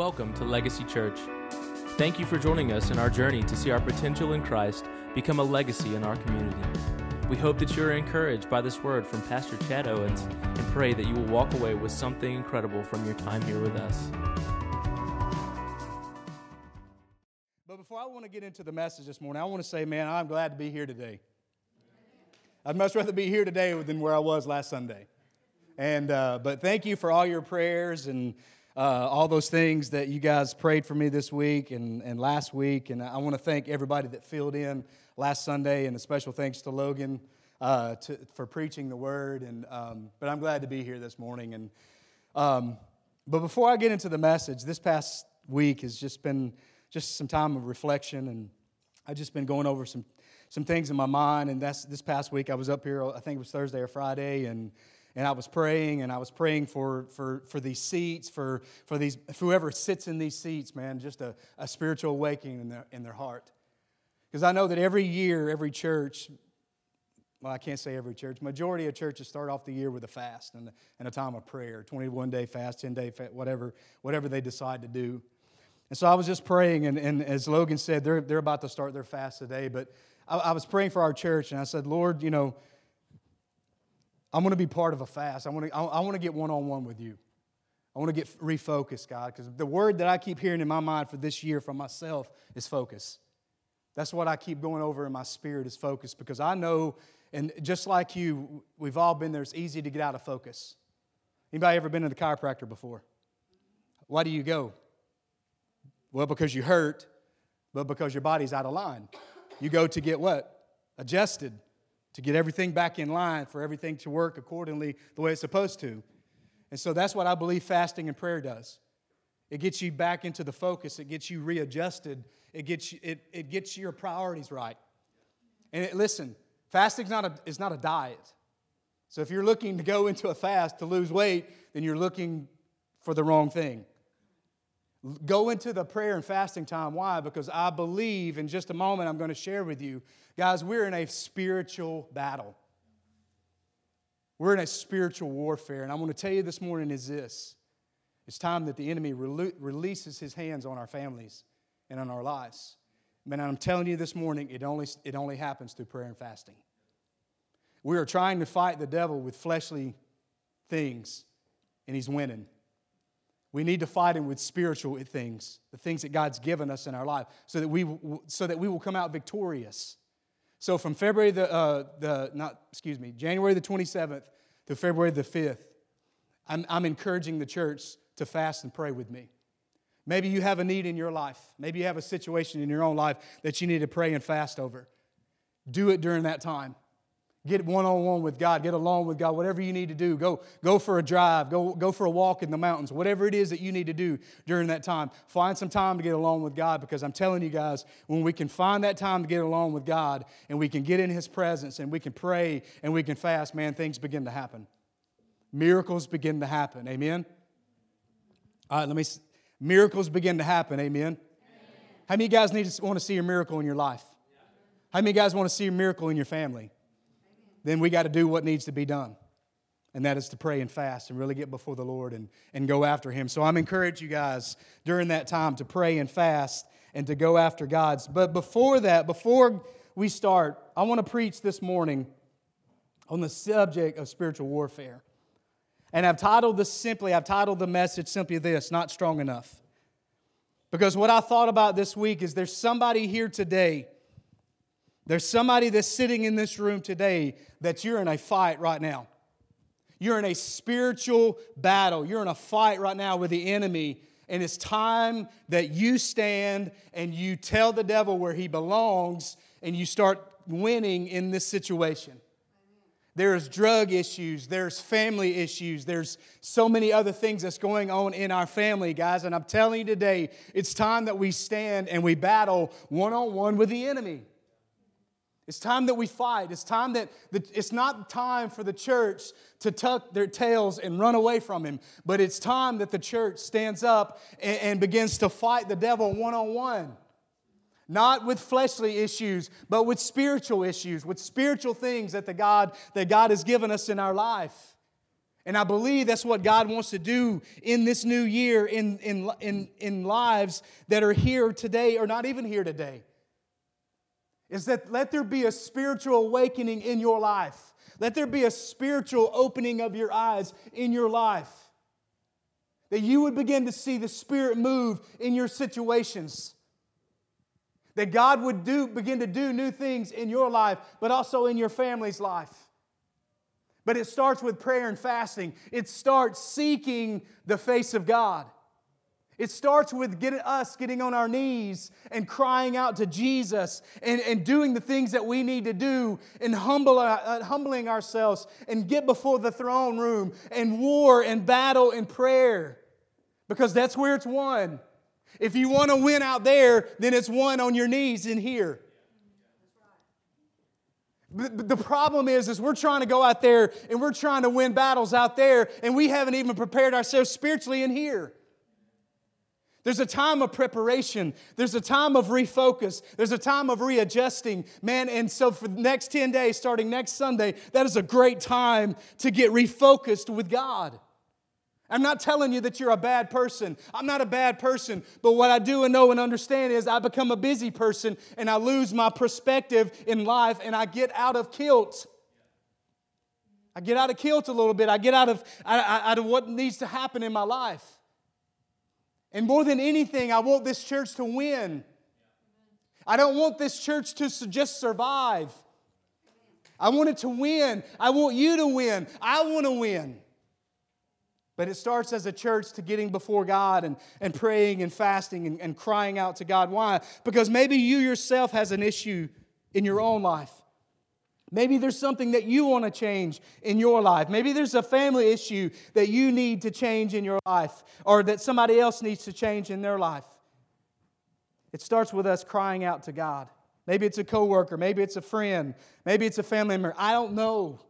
Welcome to Legacy Church. Thank you for joining us in our journey to see our potential in Christ become a legacy in our community. We hope that you are encouraged by this word from Pastor Chad Owens and pray that you will walk away with something incredible from your time here with us. But before I want to get into the message this morning, I want to say, man, I'm glad to be here today. I'd much rather be here today than where I was last Sunday. And uh, but thank you for all your prayers and uh, all those things that you guys prayed for me this week and, and last week. And I want to thank everybody that filled in last Sunday, and a special thanks to Logan uh, to, for preaching the word. And um, but I'm glad to be here this morning. And um, but before I get into the message, this past week has just been just some time of reflection, and I've just been going over some some things in my mind. And that's this past week I was up here. I think it was Thursday or Friday, and and I was praying, and I was praying for, for, for these seats, for, for these, whoever sits in these seats, man, just a, a spiritual awakening in their, in their heart. Because I know that every year, every church, well, I can't say every church, majority of churches start off the year with a fast and, and a time of prayer 21 day fast, 10 day fast, whatever, whatever they decide to do. And so I was just praying, and, and as Logan said, they're, they're about to start their fast today, but I, I was praying for our church, and I said, Lord, you know, I'm going to be part of a fast. I want to, I want to get one on one with you. I want to get refocused, God, because the word that I keep hearing in my mind for this year from myself is focus. That's what I keep going over in my spirit is focus because I know, and just like you, we've all been there, it's easy to get out of focus. Anybody ever been to the chiropractor before? Why do you go? Well, because you hurt, but because your body's out of line. You go to get what? Adjusted to get everything back in line, for everything to work accordingly the way it's supposed to. And so that's what I believe fasting and prayer does. It gets you back into the focus, it gets you readjusted, it gets, you, it, it gets your priorities right. And it, listen, fasting not, a, is not a diet. So if you're looking to go into a fast to lose weight, then you're looking for the wrong thing. Go into the prayer and fasting time. Why? Because I believe in just a moment I'm going to share with you. Guys, we're in a spiritual battle. We're in a spiritual warfare. And I'm going to tell you this morning is this it's time that the enemy releases his hands on our families and on our lives. Man, I'm telling you this morning, it only, it only happens through prayer and fasting. We are trying to fight the devil with fleshly things, and he's winning. We need to fight him with spiritual things, the things that God's given us in our life, so that we, so that we will come out victorious. So from February the, uh, the not, excuse me, January the 27th to February the 5th, I'm, I'm encouraging the church to fast and pray with me. Maybe you have a need in your life. Maybe you have a situation in your own life that you need to pray and fast over. Do it during that time. Get one on one with God, get along with God, whatever you need to do. Go, go for a drive, go, go for a walk in the mountains, whatever it is that you need to do during that time. Find some time to get along with God because I'm telling you guys, when we can find that time to get along with God and we can get in His presence and we can pray and we can fast, man, things begin to happen. Miracles begin to happen. Amen? All right, let me. Miracles begin to happen. Amen? Amen. How many of you guys need to want to see a miracle in your life? How many of you guys want to see a miracle in your family? Then we got to do what needs to be done. And that is to pray and fast and really get before the Lord and, and go after Him. So I'm encouraging you guys during that time to pray and fast and to go after God's. But before that, before we start, I want to preach this morning on the subject of spiritual warfare. And I've titled this simply, I've titled the message simply this Not Strong Enough. Because what I thought about this week is there's somebody here today there's somebody that's sitting in this room today that you're in a fight right now. You're in a spiritual battle. You're in a fight right now with the enemy. And it's time that you stand and you tell the devil where he belongs and you start winning in this situation. There's drug issues, there's family issues, there's so many other things that's going on in our family, guys. And I'm telling you today, it's time that we stand and we battle one on one with the enemy. It's time that we fight. It's time that the, it's not time for the church to tuck their tails and run away from him, but it's time that the church stands up and, and begins to fight the devil one on one. Not with fleshly issues, but with spiritual issues, with spiritual things that the God that God has given us in our life. And I believe that's what God wants to do in this new year in, in, in, in lives that are here today or not even here today. Is that let there be a spiritual awakening in your life. Let there be a spiritual opening of your eyes in your life. That you would begin to see the Spirit move in your situations. That God would do, begin to do new things in your life, but also in your family's life. But it starts with prayer and fasting. It starts seeking the face of God. It starts with getting us getting on our knees and crying out to Jesus and, and doing the things that we need to do and humble, uh, humbling ourselves and get before the throne room and war and battle and prayer because that's where it's won. If you want to win out there, then it's won on your knees in here. But The problem is, is we're trying to go out there and we're trying to win battles out there, and we haven't even prepared ourselves spiritually in here. There's a time of preparation. There's a time of refocus. There's a time of readjusting. Man, and so for the next 10 days, starting next Sunday, that is a great time to get refocused with God. I'm not telling you that you're a bad person. I'm not a bad person. But what I do and know and understand is I become a busy person and I lose my perspective in life and I get out of kilt. I get out of kilt a little bit. I get out of, out of what needs to happen in my life. And more than anything, I want this church to win. I don't want this church to just survive. I want it to win. I want you to win. I want to win. But it starts as a church to getting before God and, and praying and fasting and, and crying out to God. Why? Because maybe you yourself has an issue in your own life. Maybe there's something that you want to change in your life. Maybe there's a family issue that you need to change in your life or that somebody else needs to change in their life. It starts with us crying out to God. Maybe it's a coworker, maybe it's a friend, maybe it's a family member. I don't know.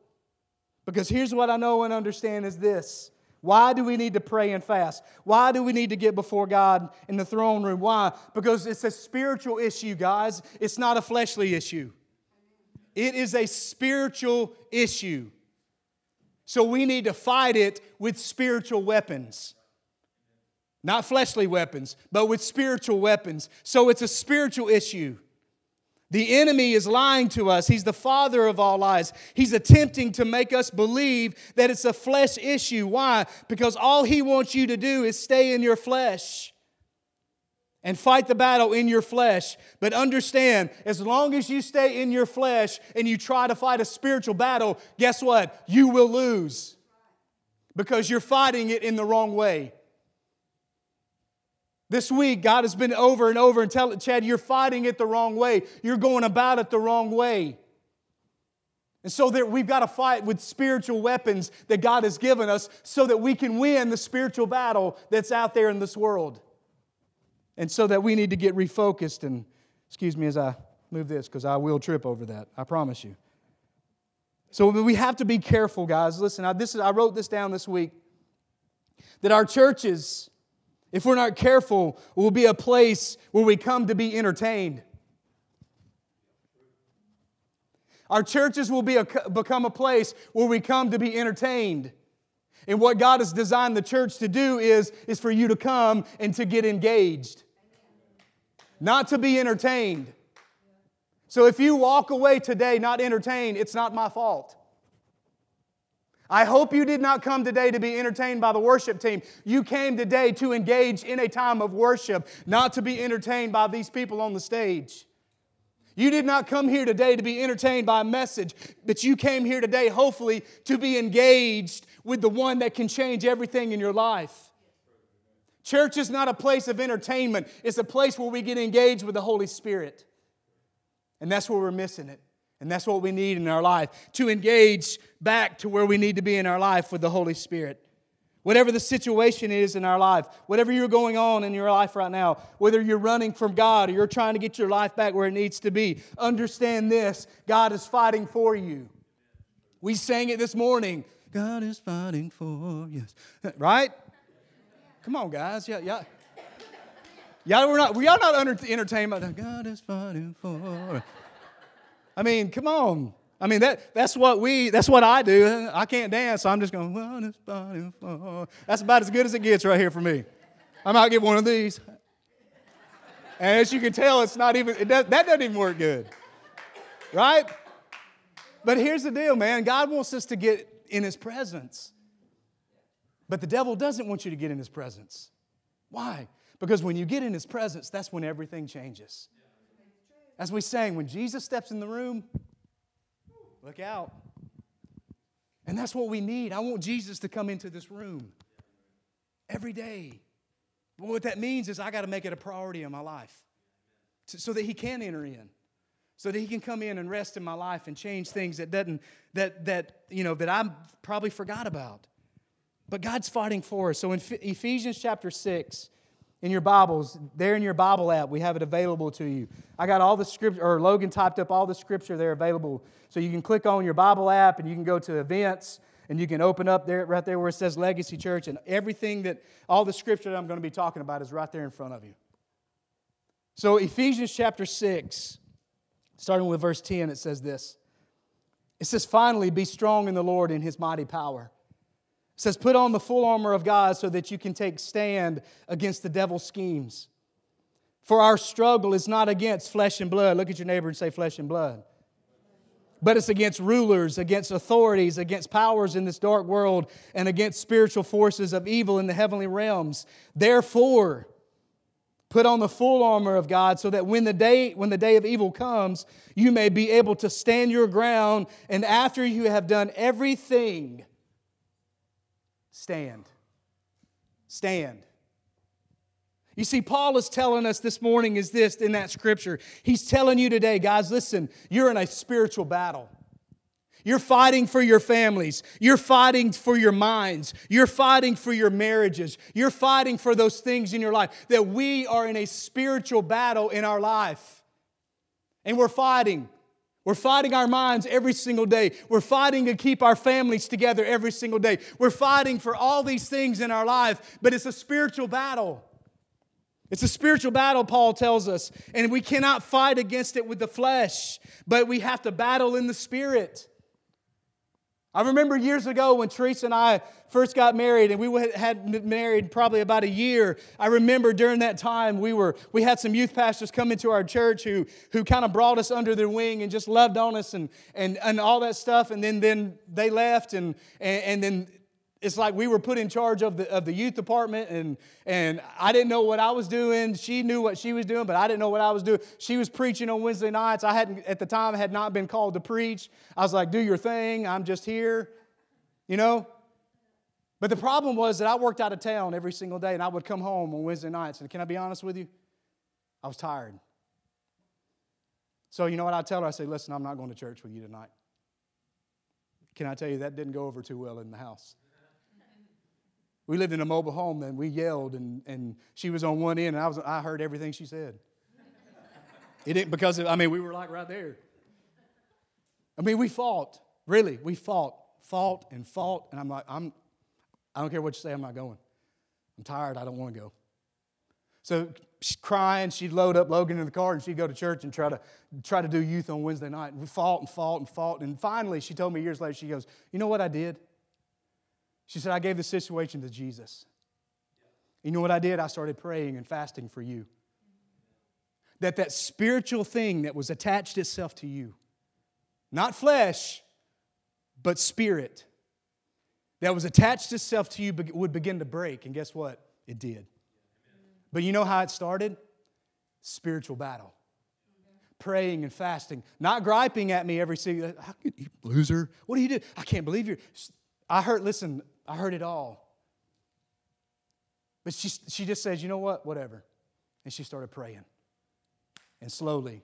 Because here's what I know and understand is this why do we need to pray and fast? Why do we need to get before God in the throne room? Why? Because it's a spiritual issue, guys. It's not a fleshly issue. It is a spiritual issue. So we need to fight it with spiritual weapons. Not fleshly weapons, but with spiritual weapons. So it's a spiritual issue. The enemy is lying to us. He's the father of all lies. He's attempting to make us believe that it's a flesh issue. Why? Because all he wants you to do is stay in your flesh and fight the battle in your flesh. But understand, as long as you stay in your flesh and you try to fight a spiritual battle, guess what? You will lose because you're fighting it in the wrong way. This week, God has been over and over and tell Chad, you're fighting it the wrong way. You're going about it the wrong way. And so that we've got to fight with spiritual weapons that God has given us so that we can win the spiritual battle that's out there in this world. And so that we need to get refocused and excuse me as I move this because I will trip over that. I promise you. So we have to be careful, guys. Listen, I, this is, I wrote this down this week that our churches if we're not careful, will be a place where we come to be entertained. Our churches will be a, become a place where we come to be entertained. And what God has designed the church to do is, is for you to come and to get engaged, not to be entertained. So if you walk away today not entertained, it's not my fault. I hope you did not come today to be entertained by the worship team. You came today to engage in a time of worship, not to be entertained by these people on the stage. You did not come here today to be entertained by a message, but you came here today, hopefully, to be engaged with the one that can change everything in your life. Church is not a place of entertainment, it's a place where we get engaged with the Holy Spirit. And that's where we're missing it. And that's what we need in our life to engage back to where we need to be in our life with the Holy Spirit. Whatever the situation is in our life, whatever you're going on in your life right now, whether you're running from God or you're trying to get your life back where it needs to be, understand this God is fighting for you. We sang it this morning God is fighting for you. Right? Come on, guys. Yeah, yeah. Y'all, we're not, are not by that. God is fighting for I mean, come on. I mean, that, that's what we, that's what I do. I can't dance, so I'm just going, that's about as good as it gets right here for me. I might get one of these. And as you can tell, it's not even, it does, that doesn't even work good. Right? But here's the deal, man. God wants us to get in His presence. But the devil doesn't want you to get in His presence. Why? Because when you get in His presence, that's when everything changes. As we sang, when Jesus steps in the room, look out. And that's what we need. I want Jesus to come into this room every day. But what that means is I got to make it a priority in my life so that He can enter in so that he can come in and rest in my life and change things that doesn't that that you know that i probably forgot about but god's fighting for us. So in ephesians chapter 6 in your bibles there in your bible app we have it available to you. I got all the scripture or logan typed up all the scripture there available. So you can click on your bible app and you can go to events and you can open up there right there where it says legacy church. And everything that all the scripture that i'm going to be talking about is right there in front of you. So ephesians chapter 6 Starting with verse 10, it says this. It says, Finally, be strong in the Lord in his mighty power. Says, Put on the full armor of God so that you can take stand against the devil's schemes. For our struggle is not against flesh and blood. Look at your neighbor and say, Flesh and blood. But it's against rulers, against authorities, against powers in this dark world, and against spiritual forces of evil in the heavenly realms. Therefore, Put on the full armor of God so that when the day when the day of evil comes, you may be able to stand your ground and after you have done everything stand. Stand. You see, Paul is telling us this morning is this in that scripture. He's telling you today, guys, listen, you're in a spiritual battle. You're fighting for your families. You're fighting for your minds. You're fighting for your marriages. You're fighting for those things in your life. That we are in a spiritual battle in our life. And we're fighting. We're fighting our minds every single day. We're fighting to keep our families together every single day. We're fighting for all these things in our life, but it's a spiritual battle. It's a spiritual battle, Paul tells us, and we cannot fight against it with the flesh, but we have to battle in the spirit. I remember years ago when Teresa and I first got married, and we had married probably about a year. I remember during that time we were we had some youth pastors come into our church who who kind of brought us under their wing and just loved on us and and, and all that stuff. And then then they left, and and, and then it's like we were put in charge of the, of the youth department and, and i didn't know what i was doing. She knew what she was doing but i didn't know what i was doing. She was preaching on wednesday nights. I hadn't at the time had not been called to preach. I was like do your thing. I'm just here. You know? But the problem was that i worked out of town every single day and i would come home on wednesday nights. And can i be honest with you? I was tired. So you know what i tell her? I say listen i'm not going to church with you tonight. Can i tell you that didn't go over too well in the house we lived in a mobile home and we yelled and, and she was on one end and I, was, I heard everything she said. It didn't because, of, I mean, we were like right there. I mean, we fought. Really, we fought, fought and fought. And I'm like, I'm, I don't care what you say, I'm not going. I'm tired, I don't want to go. So she's crying, she'd load up Logan in the car and she'd go to church and try to try to do youth on Wednesday night. And we fought and fought and fought. And finally she told me years later, she goes, You know what I did? She said, I gave the situation to Jesus. You know what I did? I started praying and fasting for you. That that spiritual thing that was attached itself to you, not flesh, but spirit, that was attached itself to you would begin to break. And guess what? It did. But you know how it started? Spiritual battle. Praying and fasting, not griping at me every single. How could you loser? What do you do? I can't believe you're. I heard. Listen, I heard it all. But she, she just says, you know what? Whatever. And she started praying. And slowly,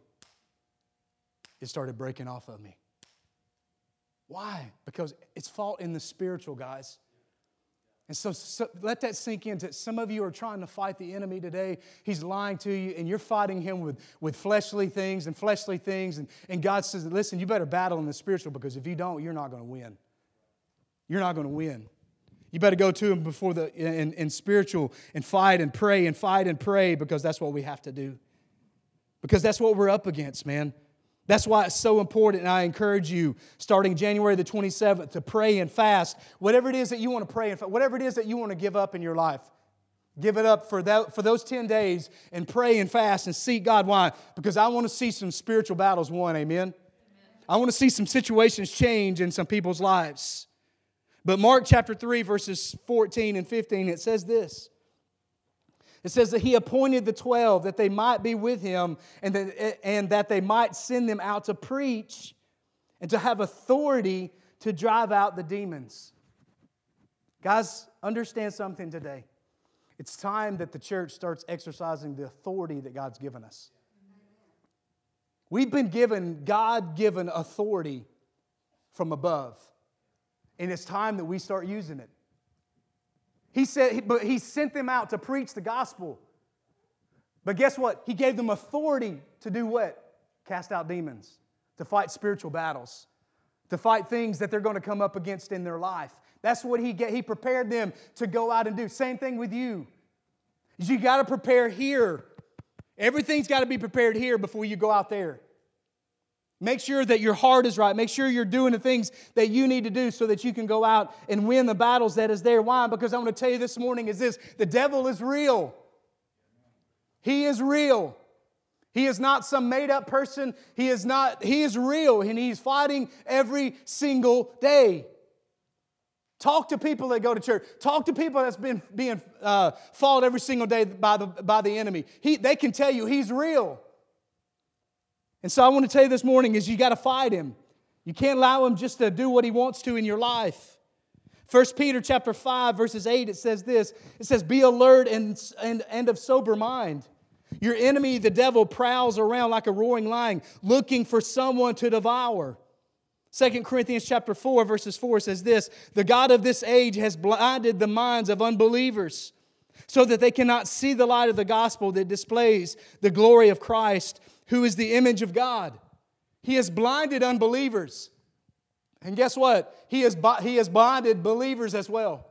it started breaking off of me. Why? Because it's fault in the spiritual, guys. And so, so, let that sink in. That some of you are trying to fight the enemy today. He's lying to you, and you're fighting him with, with fleshly things and fleshly things. And, and God says, listen, you better battle in the spiritual because if you don't, you're not going to win. You're not going to win. You better go to him before the in, in spiritual and fight and pray and fight and pray because that's what we have to do. Because that's what we're up against, man. That's why it's so important, and I encourage you, starting January the 27th, to pray and fast. Whatever it is that you want to pray and fast, whatever it is that you want to give up in your life, give it up for, that, for those 10 days and pray and fast and seek God. Why? Because I want to see some spiritual battles won, amen? amen? I want to see some situations change in some people's lives. But Mark chapter 3, verses 14 and 15, it says this. It says that he appointed the 12 that they might be with him and that, and that they might send them out to preach and to have authority to drive out the demons. Guys, understand something today. It's time that the church starts exercising the authority that God's given us. We've been given God given authority from above, and it's time that we start using it. He said, but he sent them out to preach the gospel. But guess what? He gave them authority to do what? Cast out demons, to fight spiritual battles, to fight things that they're going to come up against in their life. That's what he get, he prepared them to go out and do. Same thing with you. You got to prepare here. Everything's got to be prepared here before you go out there. Make sure that your heart is right. Make sure you're doing the things that you need to do so that you can go out and win the battles that is there. Why? Because I want to tell you this morning is this the devil is real. He is real. He is not some made up person. He is not, he is real and he's fighting every single day. Talk to people that go to church. Talk to people that's been being uh, fought every single day by the, by the enemy. He, they can tell you he's real. And so I want to tell you this morning is you got to fight him. You can't allow him just to do what he wants to in your life. 1 Peter chapter 5 verses 8 it says this. It says be alert and, and, and of sober mind. Your enemy the devil prowls around like a roaring lion looking for someone to devour. 2 Corinthians chapter 4 verses 4 says this, the god of this age has blinded the minds of unbelievers so that they cannot see the light of the gospel that displays the glory of Christ who is the image of God. He has blinded unbelievers. And guess what? He has, he has blinded believers as well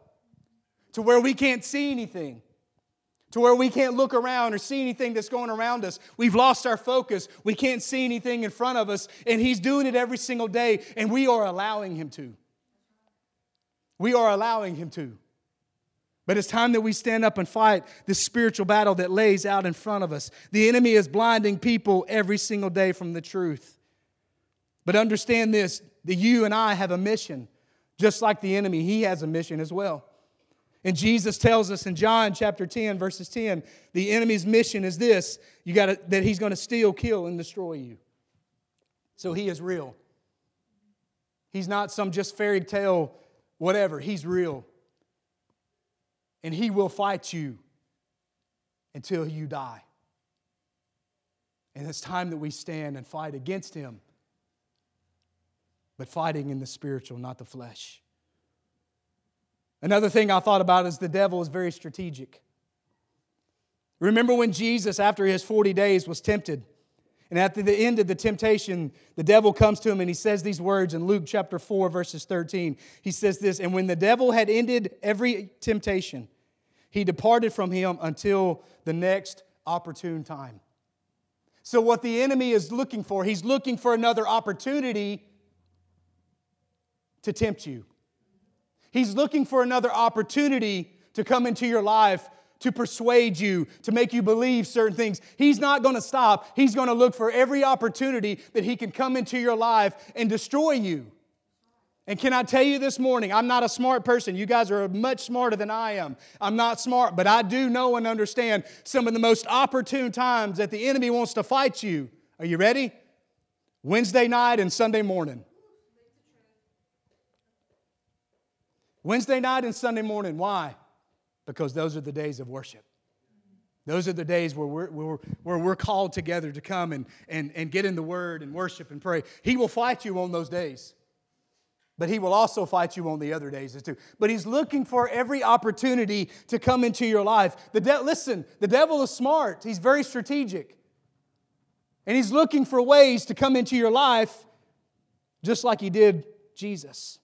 to where we can't see anything, to where we can't look around or see anything that's going around us. We've lost our focus. We can't see anything in front of us, and He's doing it every single day, and we are allowing Him to. We are allowing Him to. But it's time that we stand up and fight this spiritual battle that lays out in front of us. The enemy is blinding people every single day from the truth. But understand this that you and I have a mission, just like the enemy, he has a mission as well. And Jesus tells us in John chapter 10, verses 10, the enemy's mission is this you gotta, that he's going to steal, kill, and destroy you. So he is real. He's not some just fairy tale, whatever. He's real and he will fight you until you die. And it's time that we stand and fight against him, but fighting in the spiritual, not the flesh. Another thing I thought about is the devil is very strategic. Remember when Jesus, after his 40 days, was tempted? And at the end of the temptation, the devil comes to him and he says these words in Luke chapter 4, verses 13. He says this And when the devil had ended every temptation, he departed from him until the next opportune time. So, what the enemy is looking for, he's looking for another opportunity to tempt you. He's looking for another opportunity to come into your life to persuade you, to make you believe certain things. He's not going to stop. He's going to look for every opportunity that he can come into your life and destroy you. And can I tell you this morning, I'm not a smart person. You guys are much smarter than I am. I'm not smart, but I do know and understand some of the most opportune times that the enemy wants to fight you. Are you ready? Wednesday night and Sunday morning. Wednesday night and Sunday morning. Why? Because those are the days of worship. Those are the days where we're, where, where we're called together to come and, and, and get in the Word and worship and pray. He will fight you on those days. But he will also fight you on the other days too. But he's looking for every opportunity to come into your life. The de- listen, the devil is smart. He's very strategic. And he's looking for ways to come into your life just like he did Jesus.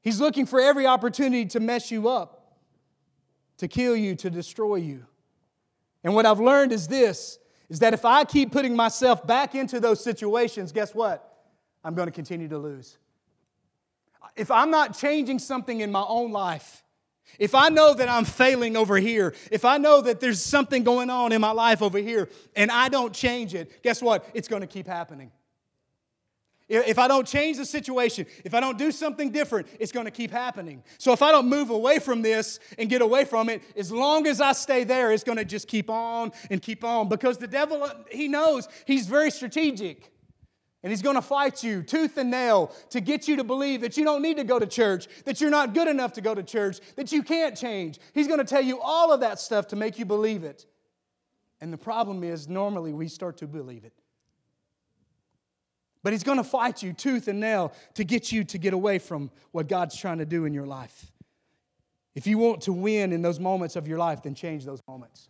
He's looking for every opportunity to mess you up, to kill you, to destroy you. And what I've learned is this is that if I keep putting myself back into those situations, guess what? I'm going to continue to lose. If I'm not changing something in my own life, if I know that I'm failing over here, if I know that there's something going on in my life over here and I don't change it, guess what? It's going to keep happening. If I don't change the situation, if I don't do something different, it's going to keep happening. So if I don't move away from this and get away from it, as long as I stay there, it's going to just keep on and keep on because the devil, he knows he's very strategic. And he's going to fight you tooth and nail to get you to believe that you don't need to go to church, that you're not good enough to go to church, that you can't change. He's going to tell you all of that stuff to make you believe it. And the problem is, normally we start to believe it. But he's going to fight you tooth and nail to get you to get away from what God's trying to do in your life. If you want to win in those moments of your life, then change those moments.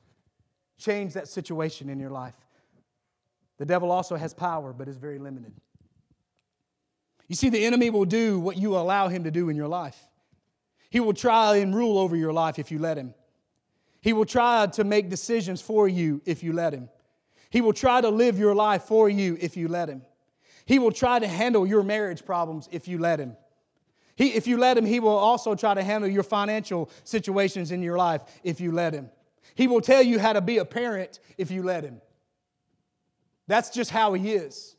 Change that situation in your life. The devil also has power, but is very limited. You see, the enemy will do what you allow him to do in your life. He will try and rule over your life if you let him. He will try to make decisions for you if you let him. He will try to live your life for you if you let him. He will try to handle your marriage problems if you let him. He, if you let him, he will also try to handle your financial situations in your life if you let him. He will tell you how to be a parent if you let him. That's just how he is.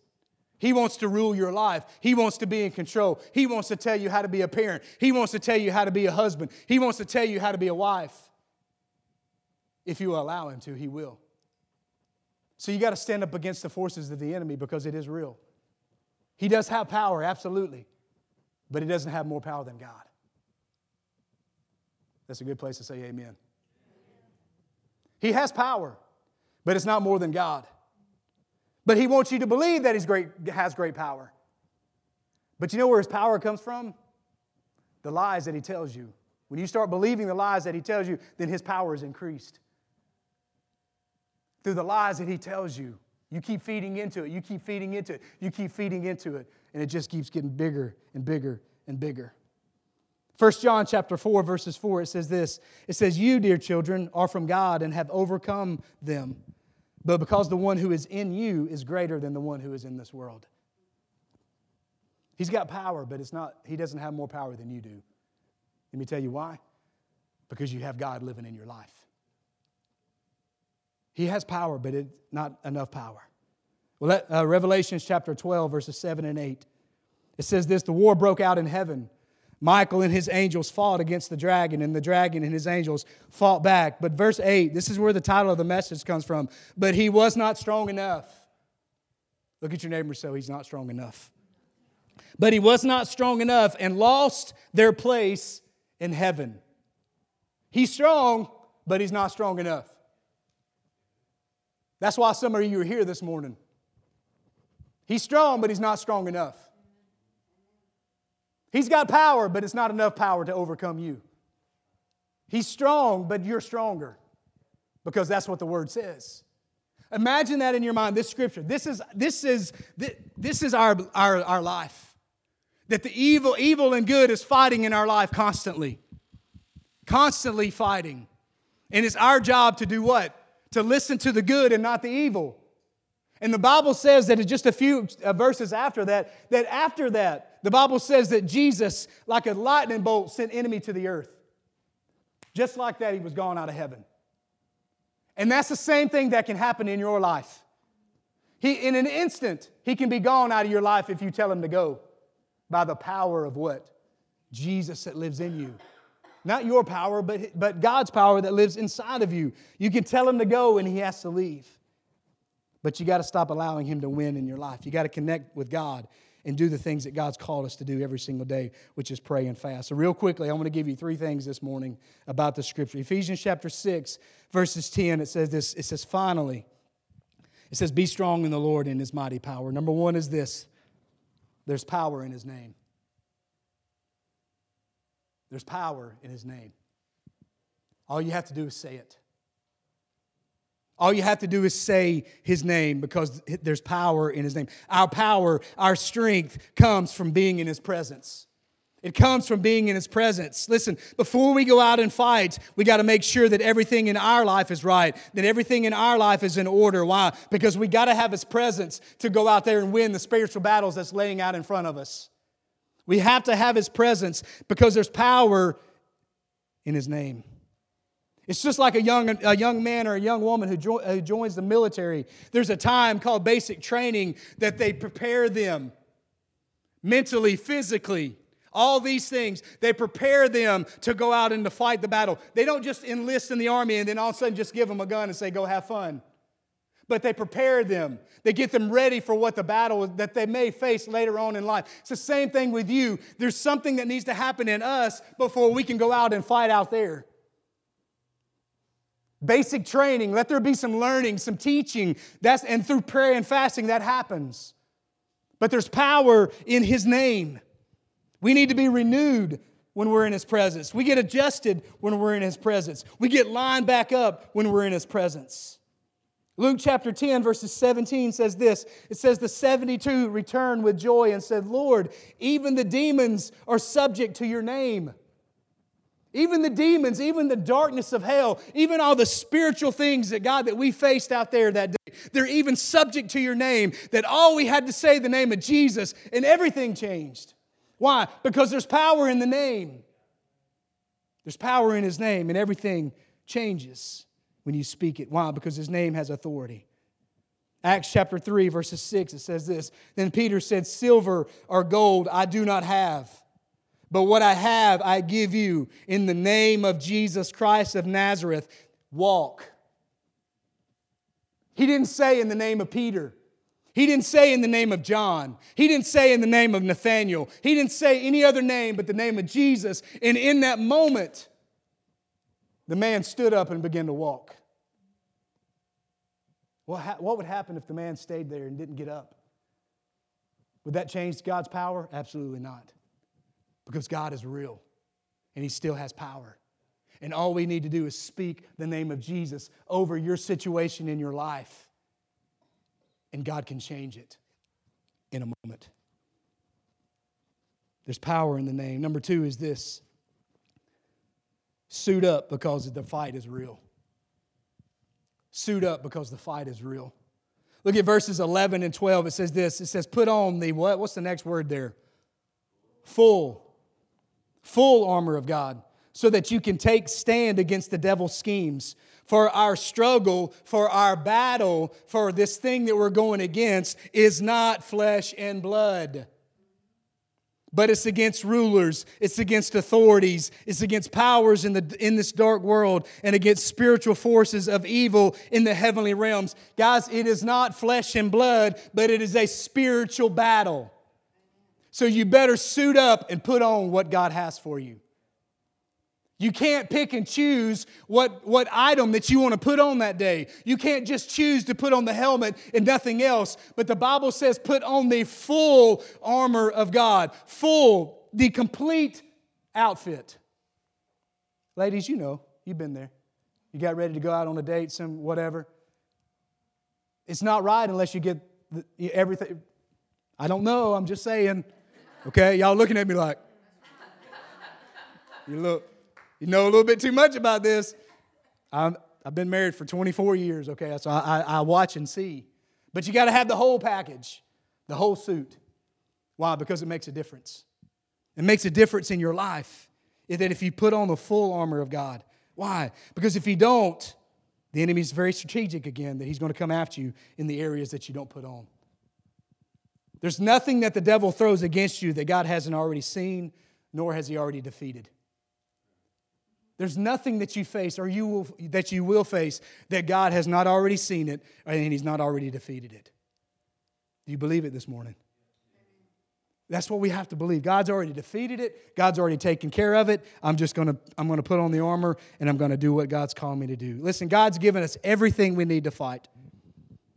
He wants to rule your life. He wants to be in control. He wants to tell you how to be a parent. He wants to tell you how to be a husband. He wants to tell you how to be a wife. If you allow him to, he will. So you got to stand up against the forces of the enemy because it is real. He does have power, absolutely, but he doesn't have more power than God. That's a good place to say amen. He has power, but it's not more than God. But he wants you to believe that he great, has great power. But you know where his power comes from? The lies that he tells you. When you start believing the lies that he tells you, then his power is increased. Through the lies that he tells you, you keep feeding into it. You keep feeding into it. You keep feeding into it. And it just keeps getting bigger and bigger and bigger. 1 John chapter 4, verses 4, it says this. It says, You, dear children, are from God and have overcome them. But because the one who is in you is greater than the one who is in this world. He's got power, but it's not, he doesn't have more power than you do. Let me tell you why. Because you have God living in your life. He has power, but it's not enough power. Well, uh, Revelations chapter 12, verses 7 and 8. It says this The war broke out in heaven. Michael and his angels fought against the dragon, and the dragon and his angels fought back. But verse 8, this is where the title of the message comes from. But he was not strong enough. Look at your neighbor so he's not strong enough. But he was not strong enough and lost their place in heaven. He's strong, but he's not strong enough. That's why some of you are here this morning. He's strong, but he's not strong enough. He's got power, but it's not enough power to overcome you. He's strong, but you're stronger because that's what the word says. Imagine that in your mind, this scripture. This is, this is, this is our, our, our life. That the evil, evil and good is fighting in our life constantly. Constantly fighting. And it's our job to do what? to listen to the good and not the evil. And the Bible says that it's just a few uh, verses after that, that after that, the Bible says that Jesus, like a lightning bolt, sent enemy to the earth. Just like that, he was gone out of heaven. And that's the same thing that can happen in your life. He, in an instant, he can be gone out of your life if you tell him to go by the power of what? Jesus that lives in you. Not your power, but, but God's power that lives inside of you. You can tell him to go and he has to leave. But you got to stop allowing him to win in your life. You got to connect with God and do the things that God's called us to do every single day, which is pray and fast. So, real quickly, I want to give you three things this morning about the scripture. Ephesians chapter 6, verses 10, it says this it says, finally, it says, be strong in the Lord and his mighty power. Number one is this there's power in his name. There's power in his name. All you have to do is say it. All you have to do is say his name because there's power in his name. Our power, our strength comes from being in his presence. It comes from being in His presence. Listen, before we go out and fight, we got to make sure that everything in our life is right, that everything in our life is in order. Why? Because we got to have His presence to go out there and win the spiritual battles that's laying out in front of us. We have to have His presence because there's power in His name. It's just like a young, a young man or a young woman who, jo- who joins the military. There's a time called basic training that they prepare them mentally, physically, all these things. They prepare them to go out and to fight the battle. They don't just enlist in the army and then all of a sudden just give them a gun and say, go have fun. But they prepare them. They get them ready for what the battle that they may face later on in life. It's the same thing with you. There's something that needs to happen in us before we can go out and fight out there. Basic training, let there be some learning, some teaching. That's, and through prayer and fasting, that happens. But there's power in His name. We need to be renewed when we're in His presence. We get adjusted when we're in His presence. We get lined back up when we're in His presence. Luke chapter 10, verses 17 says this It says, The 72 returned with joy and said, Lord, even the demons are subject to your name. Even the demons, even the darkness of hell, even all the spiritual things that God that we faced out there that day, they're even subject to your name. That all we had to say the name of Jesus and everything changed. Why? Because there's power in the name. There's power in his name and everything changes when you speak it. Why? Because his name has authority. Acts chapter 3, verses 6, it says this Then Peter said, Silver or gold I do not have but what I have, I give you in the name of Jesus Christ of Nazareth. Walk. He didn't say in the name of Peter. He didn't say in the name of John. He didn't say in the name of Nathaniel. He didn't say any other name but the name of Jesus. And in that moment, the man stood up and began to walk. What, what would happen if the man stayed there and didn't get up? Would that change God's power? Absolutely not because God is real and He still has power. And all we need to do is speak the name of Jesus over your situation in your life, and God can change it in a moment. There's power in the name. Number two is this suit up because the fight is real. Suit up because the fight is real. Look at verses 11 and 12. It says this it says, Put on the what? What's the next word there? Full full armor of God, so that you can take stand against the devil's schemes. For our struggle, for our battle, for this thing that we're going against is not flesh and blood. But it's against rulers, it's against authorities, it's against powers in, the, in this dark world, and against spiritual forces of evil in the heavenly realms. Guys, it is not flesh and blood, but it is a spiritual battle. So you better suit up and put on what God has for you. You can't pick and choose what, what item that you want to put on that day. You can't just choose to put on the helmet and nothing else. But the Bible says, put on the full armor of God, full, the complete outfit. Ladies, you know, you've been there. You got ready to go out on a date, some whatever. It's not right unless you get everything. I don't know, I'm just saying. Okay, y'all looking at me like, you look, you know a little bit too much about this. i have been married for 24 years, okay, so I, I, I watch and see. But you got to have the whole package, the whole suit. Why? Because it makes a difference. It makes a difference in your life that if you put on the full armor of God. Why? Because if you don't, the enemy is very strategic again that he's going to come after you in the areas that you don't put on. There's nothing that the devil throws against you that God hasn't already seen, nor has he already defeated. There's nothing that you face or you will, that you will face that God has not already seen it and he's not already defeated it. Do you believe it this morning? That's what we have to believe. God's already defeated it. God's already taken care of it. I'm just going to I'm going to put on the armor and I'm going to do what God's calling me to do. Listen, God's given us everything we need to fight.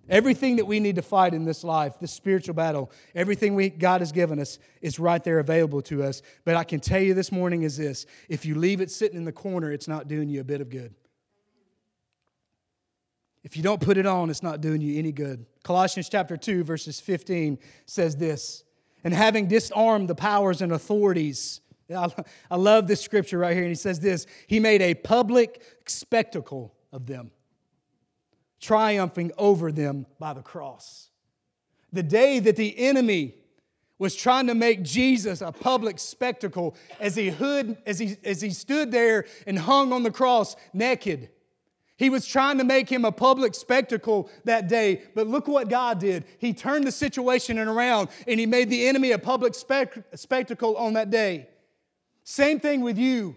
Everything that we need to fight in this life, this spiritual battle, everything we, God has given us is right there available to us. But I can tell you this morning is this if you leave it sitting in the corner, it's not doing you a bit of good. If you don't put it on, it's not doing you any good. Colossians chapter 2, verses 15 says this And having disarmed the powers and authorities, I love this scripture right here. And he says this He made a public spectacle of them, triumphing over them by the cross. The day that the enemy was trying to make Jesus a public spectacle as he, hood, as he, as he stood there and hung on the cross naked. He was trying to make him a public spectacle that day, but look what God did. He turned the situation around and he made the enemy a public spec- spectacle on that day. Same thing with you.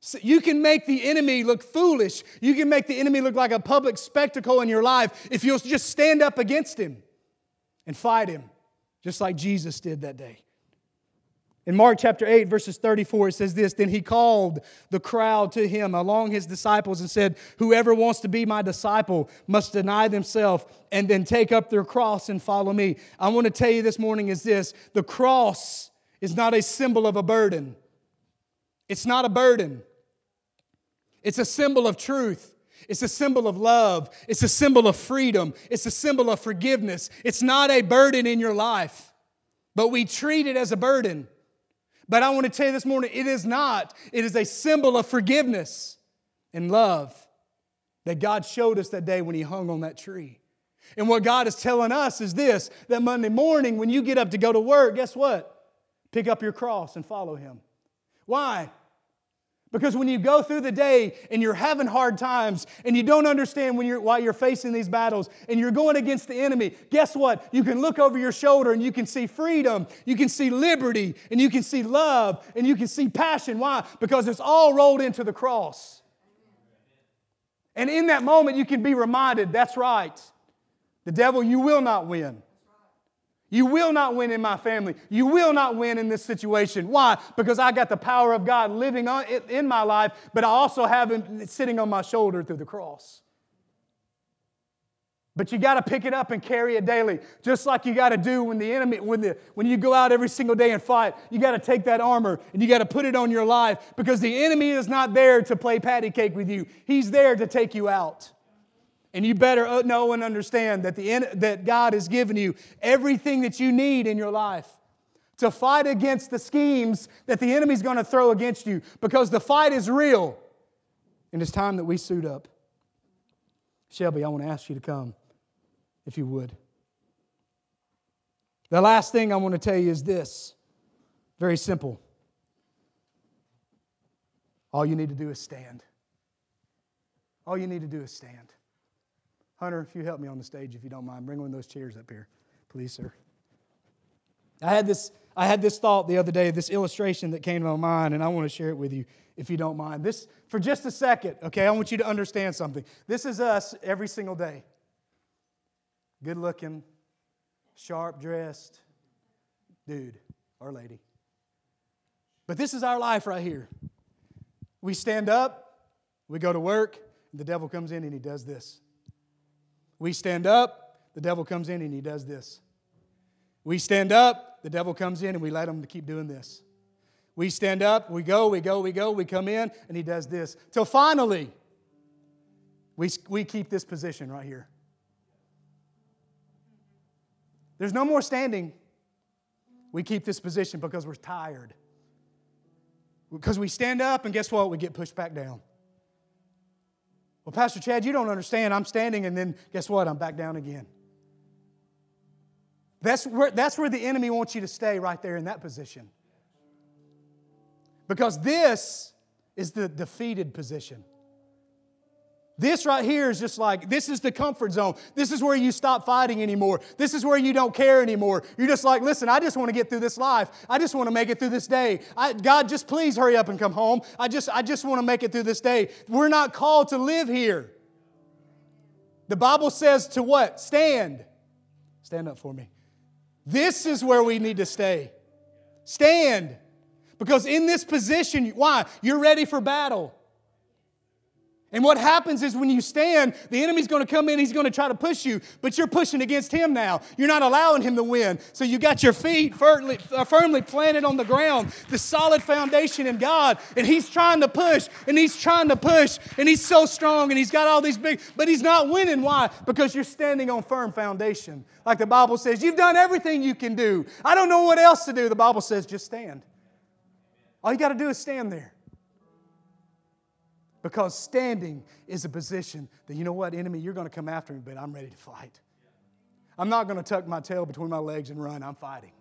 So you can make the enemy look foolish. You can make the enemy look like a public spectacle in your life if you'll just stand up against him and fight him, just like Jesus did that day. In Mark chapter 8, verses 34, it says this Then he called the crowd to him along his disciples and said, Whoever wants to be my disciple must deny themselves and then take up their cross and follow me. I want to tell you this morning is this the cross is not a symbol of a burden. It's not a burden. It's a symbol of truth. It's a symbol of love. It's a symbol of freedom. It's a symbol of forgiveness. It's not a burden in your life, but we treat it as a burden. But I want to tell you this morning, it is not. It is a symbol of forgiveness and love that God showed us that day when He hung on that tree. And what God is telling us is this that Monday morning, when you get up to go to work, guess what? Pick up your cross and follow Him. Why? Because when you go through the day and you're having hard times and you don't understand when you're, why you're facing these battles and you're going against the enemy, guess what? You can look over your shoulder and you can see freedom, you can see liberty, and you can see love, and you can see passion. Why? Because it's all rolled into the cross. And in that moment, you can be reminded that's right. The devil, you will not win. You will not win in my family. You will not win in this situation. Why? Because I got the power of God living on, in my life, but I also have Him sitting on my shoulder through the cross. But you got to pick it up and carry it daily, just like you got to do when the enemy, when the when you go out every single day and fight. You got to take that armor and you got to put it on your life because the enemy is not there to play patty cake with you. He's there to take you out. And you better uh, know and understand that, the, that God has given you everything that you need in your life to fight against the schemes that the enemy's going to throw against you because the fight is real. And it's time that we suit up. Shelby, I want to ask you to come, if you would. The last thing I want to tell you is this very simple. All you need to do is stand. All you need to do is stand. Hunter, if you help me on the stage, if you don't mind, bring one of those chairs up here, please, sir. I had this, I had this thought the other day, this illustration that came to my mind, and I want to share it with you, if you don't mind. This, for just a second, okay, I want you to understand something. This is us every single day. Good looking, sharp dressed dude or lady. But this is our life right here. We stand up, we go to work, and the devil comes in and he does this. We stand up, the devil comes in and he does this. We stand up, the devil comes in and we let him keep doing this. We stand up, we go, we go, we go, we come in, and he does this. Till finally, we, we keep this position right here. There's no more standing. We keep this position because we're tired. Because we stand up, and guess what? We get pushed back down. Well, Pastor Chad, you don't understand. I'm standing, and then guess what? I'm back down again. That's where, that's where the enemy wants you to stay, right there in that position. Because this is the defeated position. This right here is just like, this is the comfort zone. This is where you stop fighting anymore. This is where you don't care anymore. You're just like, listen, I just want to get through this life. I just want to make it through this day. I, God, just please hurry up and come home. I just, I just want to make it through this day. We're not called to live here. The Bible says to what? Stand. Stand up for me. This is where we need to stay. Stand. Because in this position, why? You're ready for battle. And what happens is when you stand, the enemy's going to come in, he's going to try to push you, but you're pushing against him now. You're not allowing him to win. So you got your feet firmly, uh, firmly planted on the ground, the solid foundation in God, and he's trying to push, and he's trying to push, and he's so strong, and he's got all these big, but he's not winning. Why? Because you're standing on firm foundation. Like the Bible says, you've done everything you can do. I don't know what else to do. The Bible says, just stand. All you got to do is stand there. Because standing is a position that, you know what, enemy, you're going to come after me, but I'm ready to fight. I'm not going to tuck my tail between my legs and run. I'm fighting.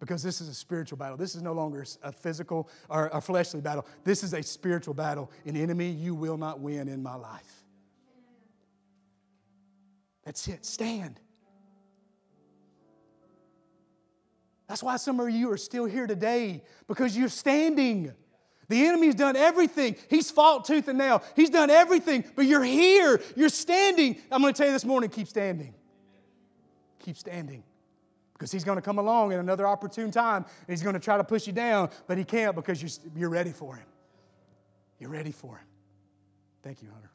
Because this is a spiritual battle. This is no longer a physical or a fleshly battle. This is a spiritual battle. An enemy you will not win in my life. That's it. Stand. That's why some of you are still here today because you're standing. The enemy's done everything. He's fought tooth and nail. He's done everything, but you're here. You're standing. I'm going to tell you this morning keep standing. Keep standing. Because he's going to come along at another opportune time and he's going to try to push you down, but he can't because you're, you're ready for him. You're ready for him. Thank you, Hunter.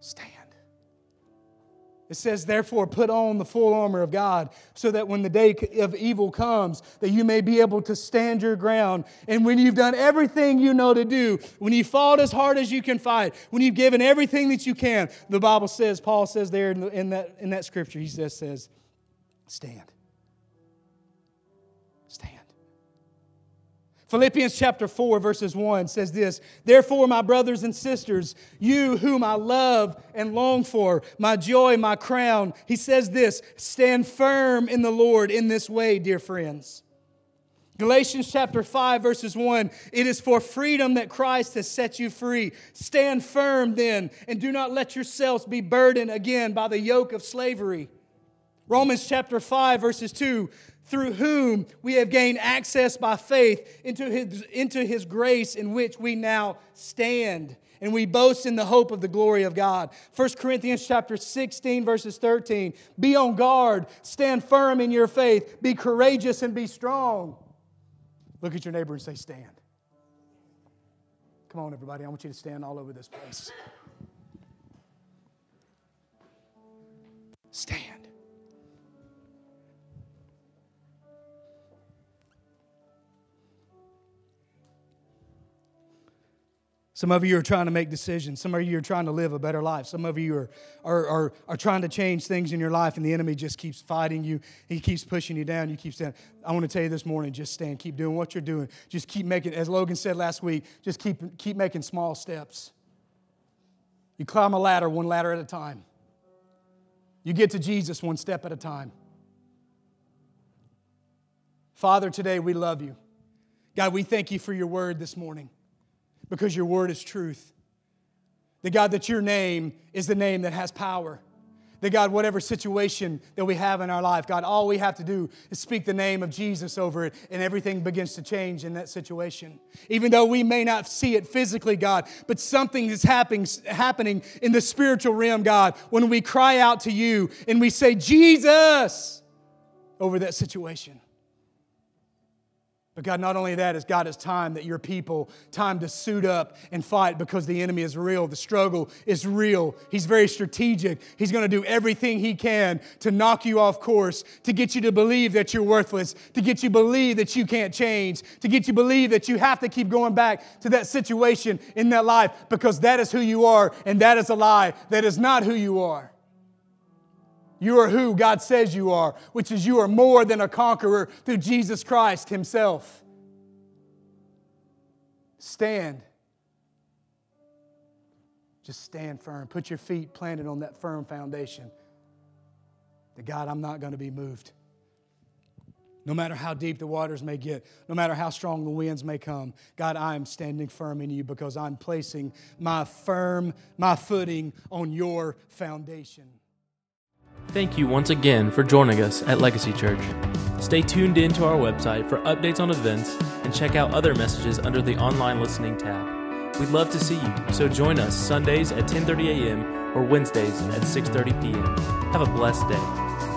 Stand. It says, therefore, put on the full armor of God, so that when the day of evil comes, that you may be able to stand your ground. And when you've done everything you know to do, when you've fought as hard as you can fight, when you've given everything that you can, the Bible says, Paul says there in, the, in that, in that scripture, he just says, stand. Philippians chapter 4, verses 1 says this Therefore, my brothers and sisters, you whom I love and long for, my joy, my crown, he says this stand firm in the Lord in this way, dear friends. Galatians chapter 5, verses 1 It is for freedom that Christ has set you free. Stand firm then, and do not let yourselves be burdened again by the yoke of slavery. Romans chapter 5, verses 2 through whom we have gained access by faith into his, into his grace in which we now stand and we boast in the hope of the glory of God. 1 Corinthians chapter 16 verses 13. Be on guard, stand firm in your faith, be courageous and be strong. Look at your neighbor and say stand. Come on everybody, I want you to stand all over this place. Some of you are trying to make decisions. Some of you are trying to live a better life. Some of you are, are, are, are, trying to change things in your life, and the enemy just keeps fighting you. He keeps pushing you down. You keep standing. I want to tell you this morning just stand. Keep doing what you're doing. Just keep making, as Logan said last week, just keep, keep making small steps. You climb a ladder one ladder at a time. You get to Jesus one step at a time. Father, today we love you. God, we thank you for your word this morning because your word is truth. The God, that your name is the name that has power. That God, whatever situation that we have in our life, God, all we have to do is speak the name of Jesus over it, and everything begins to change in that situation. Even though we may not see it physically, God, but something is happening, happening in the spiritual realm, God, when we cry out to you and we say, Jesus, over that situation. But God, not only that, is God, it's time that your people, time to suit up and fight because the enemy is real. The struggle is real. He's very strategic. He's going to do everything he can to knock you off course, to get you to believe that you're worthless, to get you believe that you can't change, to get you believe that you have to keep going back to that situation in that life because that is who you are and that is a lie. That is not who you are. You are who God says you are, which is you are more than a conqueror through Jesus Christ Himself. Stand. Just stand firm. Put your feet planted on that firm foundation. That God, I'm not going to be moved. No matter how deep the waters may get, no matter how strong the winds may come, God, I am standing firm in you because I'm placing my firm, my footing on your foundation. Thank you once again for joining us at Legacy Church. Stay tuned in to our website for updates on events and check out other messages under the online listening tab. We'd love to see you, so join us Sundays at 10:30 a.m. or Wednesdays at 6:30 p.m. Have a blessed day.